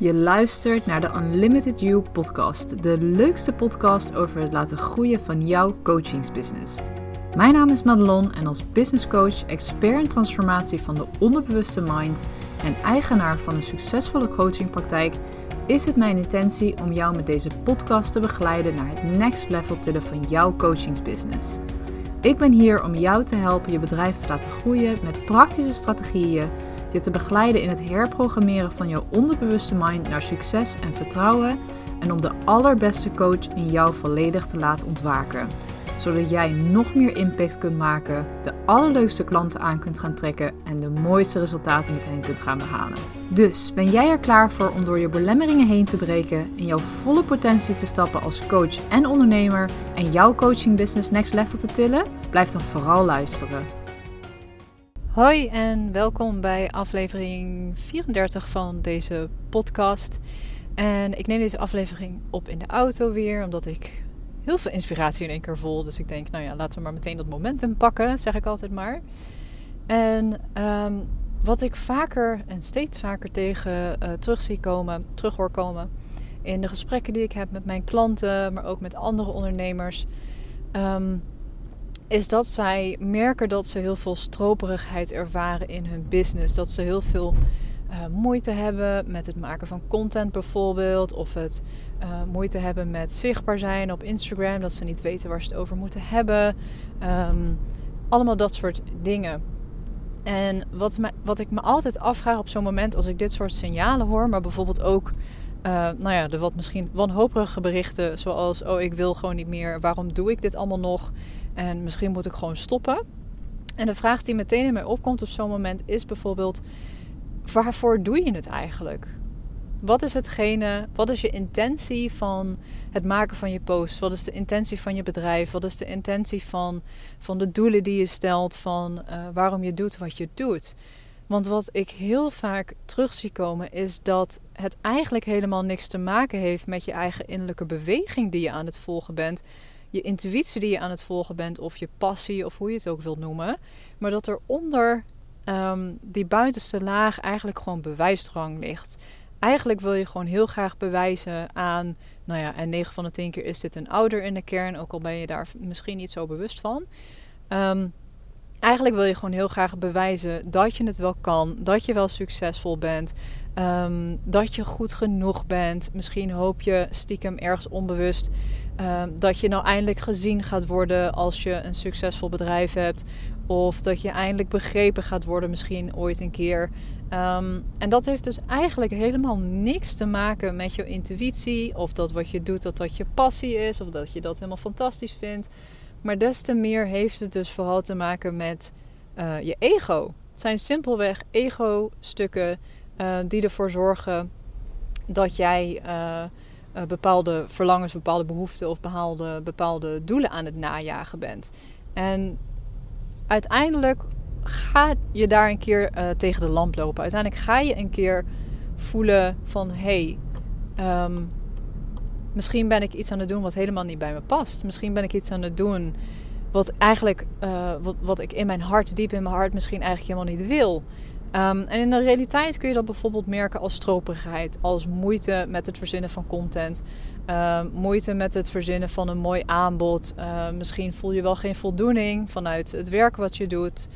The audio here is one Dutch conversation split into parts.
Je luistert naar de Unlimited You podcast, de leukste podcast over het laten groeien van jouw coachingsbusiness. Mijn naam is Madelon en als business coach, expert in transformatie van de onderbewuste mind en eigenaar van een succesvolle coachingpraktijk, is het mijn intentie om jou met deze podcast te begeleiden naar het next level tillen van jouw coachingsbusiness. Ik ben hier om jou te helpen je bedrijf te laten groeien met praktische strategieën je te begeleiden in het herprogrammeren van jouw onderbewuste mind naar succes en vertrouwen en om de allerbeste coach in jou volledig te laten ontwaken. Zodat jij nog meer impact kunt maken, de allerleukste klanten aan kunt gaan trekken en de mooiste resultaten met hen kunt gaan behalen. Dus ben jij er klaar voor om door je belemmeringen heen te breken, in jouw volle potentie te stappen als coach en ondernemer en jouw coaching business next level te tillen? Blijf dan vooral luisteren. Hoi en welkom bij aflevering 34 van deze podcast. En ik neem deze aflevering op in de auto weer, omdat ik heel veel inspiratie in één keer voel. Dus ik denk, nou ja, laten we maar meteen dat momentum pakken, zeg ik altijd maar. En ehm, wat ik vaker en steeds vaker tegen uh, terug zie komen, terug hoor komen in de gesprekken die ik heb met mijn klanten, maar ook met andere ondernemers. Ehm, is dat zij merken dat ze heel veel stroperigheid ervaren in hun business. Dat ze heel veel uh, moeite hebben met het maken van content bijvoorbeeld. Of het uh, moeite hebben met zichtbaar zijn op Instagram. Dat ze niet weten waar ze het over moeten hebben. Um, allemaal dat soort dingen. En wat, wat ik me altijd afvraag op zo'n moment als ik dit soort signalen hoor, maar bijvoorbeeld ook uh, nou ja, de wat misschien wanhopige berichten, zoals: Oh, ik wil gewoon niet meer. Waarom doe ik dit allemaal nog? En misschien moet ik gewoon stoppen. En de vraag die meteen in mij opkomt op zo'n moment is bijvoorbeeld: waarvoor doe je het eigenlijk? Wat is hetgene, wat is je intentie van het maken van je post? Wat is de intentie van je bedrijf? Wat is de intentie van, van de doelen die je stelt? Van uh, waarom je doet wat je doet? Want wat ik heel vaak terug zie komen is dat het eigenlijk helemaal niks te maken heeft met je eigen innerlijke beweging die je aan het volgen bent je intuïtie die je aan het volgen bent, of je passie, of hoe je het ook wilt noemen. Maar dat er onder um, die buitenste laag eigenlijk gewoon bewijsdrang ligt. Eigenlijk wil je gewoon heel graag bewijzen aan, nou ja, en 9 van de 10 keer is dit een ouder in de kern, ook al ben je daar misschien niet zo bewust van. Um, eigenlijk wil je gewoon heel graag bewijzen dat je het wel kan, dat je wel succesvol bent, um, dat je goed genoeg bent. Misschien hoop je stiekem ergens onbewust um, dat je nou eindelijk gezien gaat worden als je een succesvol bedrijf hebt. Of dat je eindelijk begrepen gaat worden, misschien ooit een keer. Um, en dat heeft dus eigenlijk helemaal niks te maken met je intuïtie. Of dat wat je doet, dat dat je passie is. Of dat je dat helemaal fantastisch vindt. Maar des te meer heeft het dus vooral te maken met uh, je ego. Het zijn simpelweg ego-stukken uh, die ervoor zorgen dat jij uh, bepaalde verlangens, bepaalde behoeften of bepaalde, bepaalde doelen aan het najagen bent. En uiteindelijk ga je daar een keer tegen de lamp lopen. Uiteindelijk ga je een keer voelen van hey, um, Misschien ben ik iets aan het doen wat helemaal niet bij me past. Misschien ben ik iets aan het doen wat eigenlijk, uh, wat, wat ik in mijn hart, diep in mijn hart, misschien eigenlijk helemaal niet wil. Um, en in de realiteit kun je dat bijvoorbeeld merken als stroperigheid, als moeite met het verzinnen van content, uh, moeite met het verzinnen van een mooi aanbod. Uh, misschien voel je wel geen voldoening vanuit het werk wat je doet.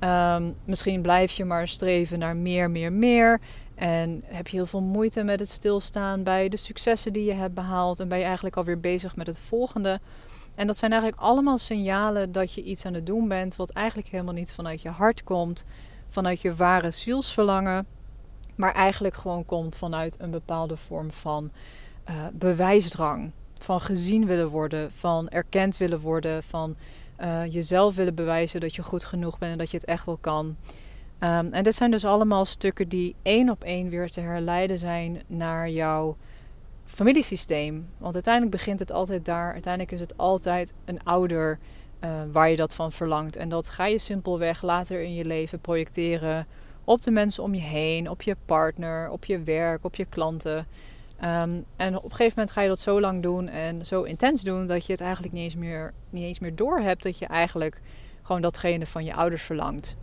Um, misschien blijf je maar streven naar meer, meer, meer. En heb je heel veel moeite met het stilstaan bij de successen die je hebt behaald. En ben je eigenlijk alweer bezig met het volgende. En dat zijn eigenlijk allemaal signalen dat je iets aan het doen bent. Wat eigenlijk helemaal niet vanuit je hart komt. Vanuit je ware zielsverlangen. Maar eigenlijk gewoon komt vanuit een bepaalde vorm van uh, bewijsdrang. Van gezien willen worden. Van erkend willen worden. Van uh, jezelf willen bewijzen dat je goed genoeg bent en dat je het echt wel kan. Um, en dit zijn dus allemaal stukken die één op één weer te herleiden zijn naar jouw familiesysteem. Want uiteindelijk begint het altijd daar. Uiteindelijk is het altijd een ouder uh, waar je dat van verlangt. En dat ga je simpelweg later in je leven projecteren op de mensen om je heen, op je partner, op je werk, op je klanten. Um, en op een gegeven moment ga je dat zo lang doen en zo intens doen dat je het eigenlijk niet eens meer, niet eens meer doorhebt dat je eigenlijk gewoon datgene van je ouders verlangt.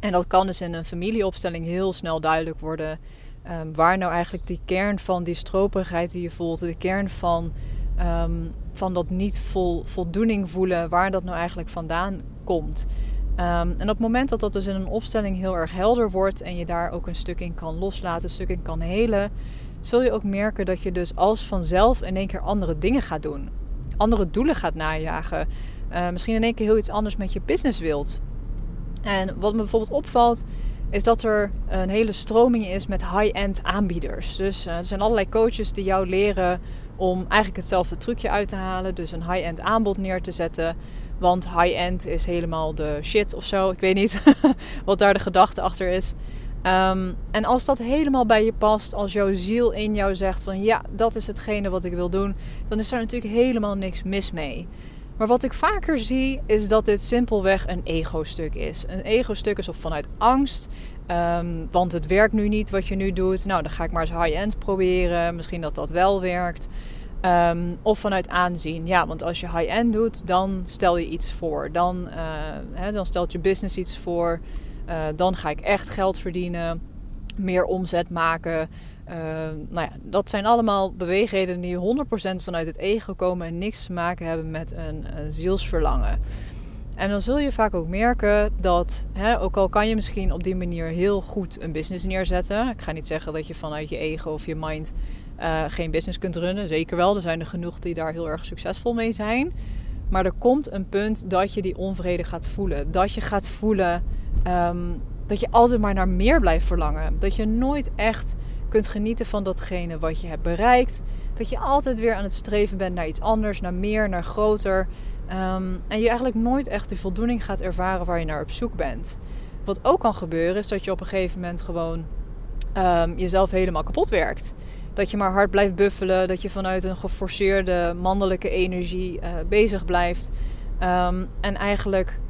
En dat kan dus in een familieopstelling heel snel duidelijk worden. Ehm, waar nou eigenlijk die kern van die stroperigheid die je voelt, de kern van, ehm, van dat niet vol, voldoening voelen, waar dat nou eigenlijk vandaan komt. Ehm, en op het moment dat dat dus in een opstelling heel erg helder wordt en je daar ook een stuk in kan loslaten, een stuk in kan helen, zul je ook merken dat je dus als vanzelf in één keer andere dingen gaat doen. Andere doelen gaat najagen. Uh, misschien in één keer heel iets anders met je business wilt. En wat me bijvoorbeeld opvalt, is dat er een hele stroming is met high-end aanbieders. Dus uh, er zijn allerlei coaches die jou leren om eigenlijk hetzelfde trucje uit te halen. Dus een high-end aanbod neer te zetten. Want high-end is helemaal de shit of zo. Ik weet niet wat daar de gedachte achter is. Ehm, en als dat helemaal bij je past, als jouw ziel in jou zegt van ja, dat is hetgene wat ik wil doen, dan is daar natuurlijk helemaal niks mis mee. Maar wat ik vaker zie, is dat dit simpelweg een ego-stuk is. Een ego-stuk is of vanuit angst, um, want het werkt nu niet wat je nu doet. Nou, dan ga ik maar eens high-end proberen. Misschien dat dat wel werkt. Um, of vanuit aanzien. Ja, want als je high-end doet, dan stel je iets voor. Dan, uh, dan stelt je business iets voor. Uh, dan ga ik echt geld verdienen, meer omzet maken. Uh, nou ja, dat zijn allemaal beweegredenen die 100% vanuit het ego komen en niks te maken hebben met een, zielsverlangen. En dan zul je vaak ook merken dat, hè, ook al kan je misschien op die manier heel goed een business neerzetten. Ik ga niet zeggen dat je vanuit je ego of je mind uh, geen business kunt runnen. Zeker wel, er zijn er genoeg die daar heel erg succesvol mee zijn. Maar er komt een punt dat je die onvrede gaat voelen. Dat je gaat voelen um, dat je altijd maar naar meer blijft verlangen. Dat je nooit echt kunt genieten van datgene wat je hebt bereikt. Dat je altijd weer aan het streven bent naar iets anders, naar meer, naar groter. Um, en je eigenlijk nooit echt de voldoening gaat ervaren waar je naar op zoek bent. Wat ook kan gebeuren is dat je op een gegeven moment gewoon um, jezelf helemaal kapot werkt. Dat je maar hard blijft buffelen. Dat je vanuit een geforceerde mannelijke energie uh, bezig blijft. Um, en eigenlijk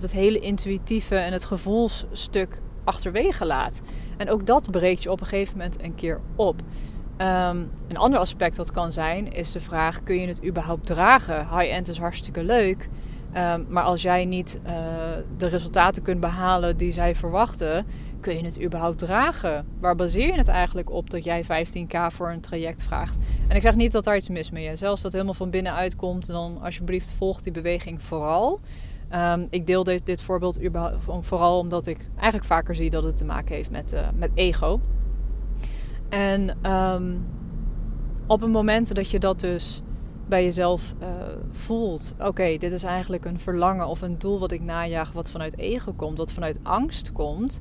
het hele intuïtieve en het gevoelsstuk achterwege laat. En ook dat breekt je op een gegeven moment een keer op. Um, een ander aspect wat kan zijn, is de vraag: kun je het überhaupt dragen? High-end is hartstikke leuk. Um, maar als jij niet uh, de resultaten kunt behalen die zij verwachten, kun je het überhaupt dragen? Waar baseer je het eigenlijk op dat jij 15k voor een traject vraagt? En ik zeg niet dat daar iets mis mee is. Zelfs dat helemaal van binnenuit komt, dan alsjeblieft volg die beweging vooral. Um, ik deel dit, dit voorbeeld vooral omdat ik eigenlijk vaker zie dat het te maken heeft met, uh, met ego. En um, op het moment dat je dat dus bij jezelf uh, voelt. Oké, dit is eigenlijk een verlangen of een doel wat ik najaag, wat vanuit ego komt, wat vanuit angst komt.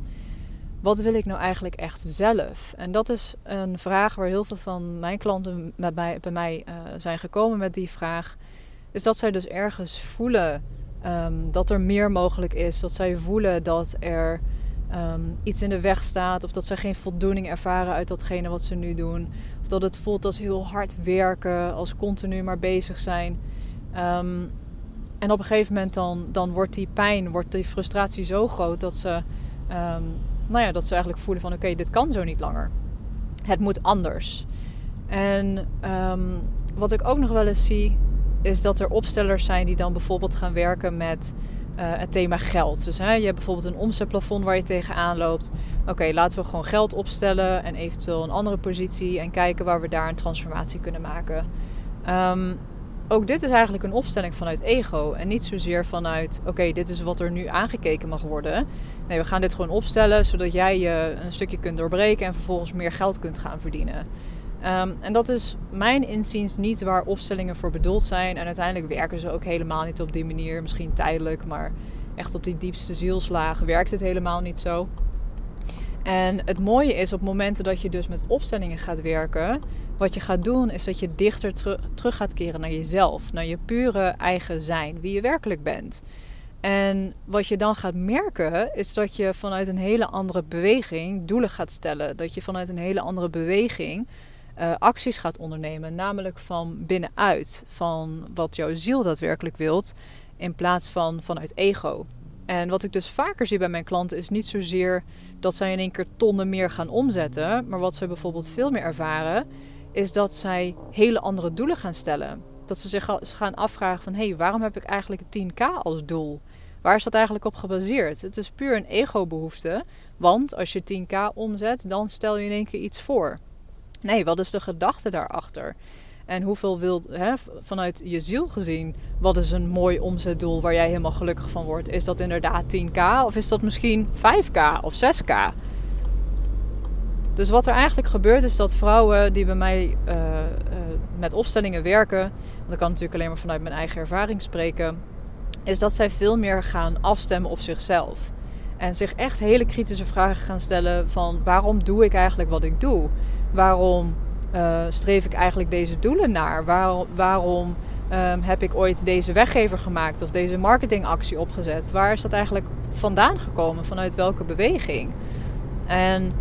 Wat wil ik nou eigenlijk echt zelf? En dat is een vraag waar heel veel van mijn klanten bij mij, bij mij uh, zijn gekomen met die vraag. Is dat zij dus ergens voelen um, dat er meer mogelijk is. Dat zij voelen dat er um, iets in de weg staat. Of dat ze geen voldoening ervaren uit datgene wat ze nu doen. Of dat het voelt als heel hard werken. Als continu maar bezig zijn. Um, en op een gegeven moment dan, dan wordt die pijn, wordt die frustratie zo groot dat ze, nou ja, dat ze eigenlijk voelen van oké, dit kan zo niet langer. Het moet anders. En wat ik ook nog wel eens zie, is dat er opstellers zijn die dan bijvoorbeeld gaan werken met uh, het thema geld. Dus hè, je hebt bijvoorbeeld een omzetplafond waar je tegenaan loopt. Oké, laten we gewoon geld opstellen en eventueel een andere positie en kijken waar we daar een transformatie kunnen maken. Um, ook dit is eigenlijk een opstelling vanuit ego en niet zozeer vanuit: oké, dit is wat er nu aangekeken mag worden. Nee, we gaan dit gewoon opstellen zodat jij je een stukje kunt doorbreken en vervolgens meer geld kunt gaan verdienen. Um, en dat is mijn inziens niet waar opstellingen voor bedoeld zijn. En uiteindelijk werken ze ook helemaal niet op die manier. Misschien tijdelijk, maar echt op die diepste zielslaag werkt het helemaal niet zo. En het mooie is op momenten dat je dus met opstellingen gaat werken, wat je gaat doen is dat je dichter ter terug gaat keren naar jezelf, naar je pure eigen zijn, wie je werkelijk bent. En wat je dan gaat merken is dat je vanuit een hele andere beweging doelen gaat stellen. Dat je vanuit een hele andere beweging uh, acties gaat ondernemen. Namelijk van binnenuit, van wat jouw ziel daadwerkelijk wilt, in plaats van vanuit ego. En wat ik dus vaker zie bij mijn klanten is niet zozeer dat zij in één keer tonnen meer gaan omzetten. Maar wat ze bijvoorbeeld veel meer ervaren, is dat zij hele andere doelen gaan stellen. Dat ze zich gaan afvragen van hé, hey, waarom heb ik eigenlijk 10k als doel? Waar is dat eigenlijk op gebaseerd? Het is puur een ego-behoefte. Want als je 10k omzet, dan stel je in één keer iets voor. Nee, wat is de gedachte daarachter? En hoeveel wil, hè, vanuit je ziel gezien, wat is een mooi omzetdoel waar jij helemaal gelukkig van wordt? Is dat inderdaad 10k of is dat misschien 5k of 6k? Dus wat er eigenlijk gebeurt is dat vrouwen die bij mij uh, uh, met opstellingen werken, want ik kan natuurlijk alleen maar vanuit mijn eigen ervaring spreken, is dat zij veel meer gaan afstemmen op zichzelf. En zich echt hele kritische vragen gaan stellen van waarom doe ik eigenlijk wat ik doe? Waarom uh, streef ik eigenlijk deze doelen naar? Waar, waarom um, heb ik ooit deze weggever gemaakt of deze marketingactie opgezet? Waar is dat eigenlijk vandaan gekomen? Vanuit welke beweging? En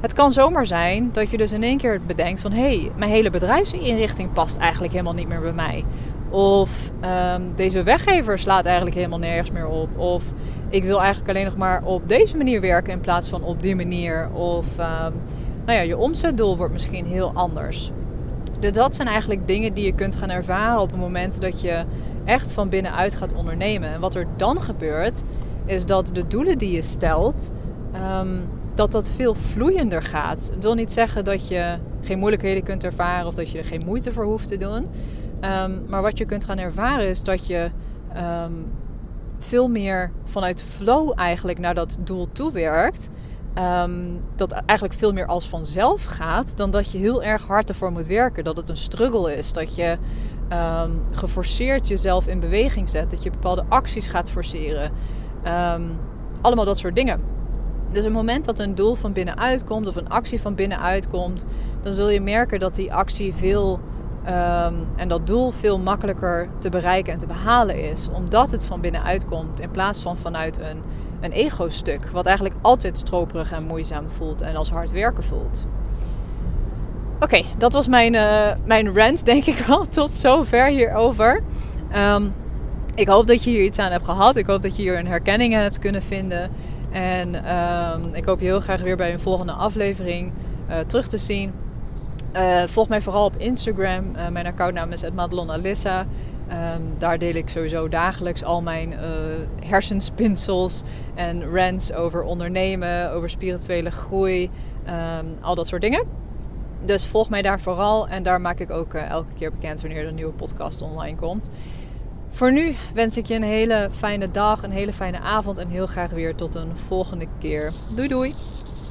het kan zomaar zijn dat je dus in één keer bedenkt van... hé, hey, mijn hele bedrijfsinrichting past eigenlijk helemaal niet meer bij mij. Of um, deze weggever slaat eigenlijk helemaal nergens meer op. Of ik wil eigenlijk alleen nog maar op deze manier werken in plaats van op die manier. Of um, nou ja, je omzetdoel wordt misschien heel anders. Dus dat zijn eigenlijk dingen die je kunt gaan ervaren op het moment dat je echt van binnenuit gaat ondernemen. En wat er dan gebeurt, is dat de doelen die je stelt, um, dat dat veel vloeiender gaat. Het wil niet zeggen dat je geen moeilijkheden kunt ervaren of dat je er geen moeite voor hoeft te doen. Um, maar wat je kunt gaan ervaren is dat je um, veel meer vanuit flow eigenlijk naar dat doel toewerkt. Um, dat eigenlijk veel meer als vanzelf gaat, dan dat je heel erg hard ervoor moet werken. Dat het een struggle is. Dat je um, geforceerd jezelf in beweging zet. Dat je bepaalde acties gaat forceren. Um, allemaal dat soort dingen. Dus het moment dat een doel van binnenuit komt of een actie van binnenuit komt, dan zul je merken dat die actie veel en dat doel veel makkelijker te bereiken en te behalen is. Omdat het van binnenuit komt in plaats van vanuit een een ego-stuk. Wat eigenlijk altijd stroperig en moeizaam voelt en als hard werken voelt. Oké, dat was mijn, uh, mijn rant, denk ik wel, tot zover hierover. Um, ik hoop dat je hier iets aan hebt gehad. Ik hoop dat je hier een herkenning hebt kunnen vinden. En um, ik hoop je heel graag weer bij een volgende aflevering uh, terug te zien. Uh, volg mij vooral op Instagram. mijn accountnaam is Madelon Um, daar deel ik sowieso dagelijks al mijn uh, hersenspinsels en rants over ondernemen, over spirituele groei, um, al dat soort dingen. Dus volg mij daar vooral en daar maak ik ook elke keer bekend wanneer er een nieuwe podcast online komt. Voor nu wens ik je een hele fijne dag, een hele fijne avond en heel graag weer tot een volgende keer. Doei doei!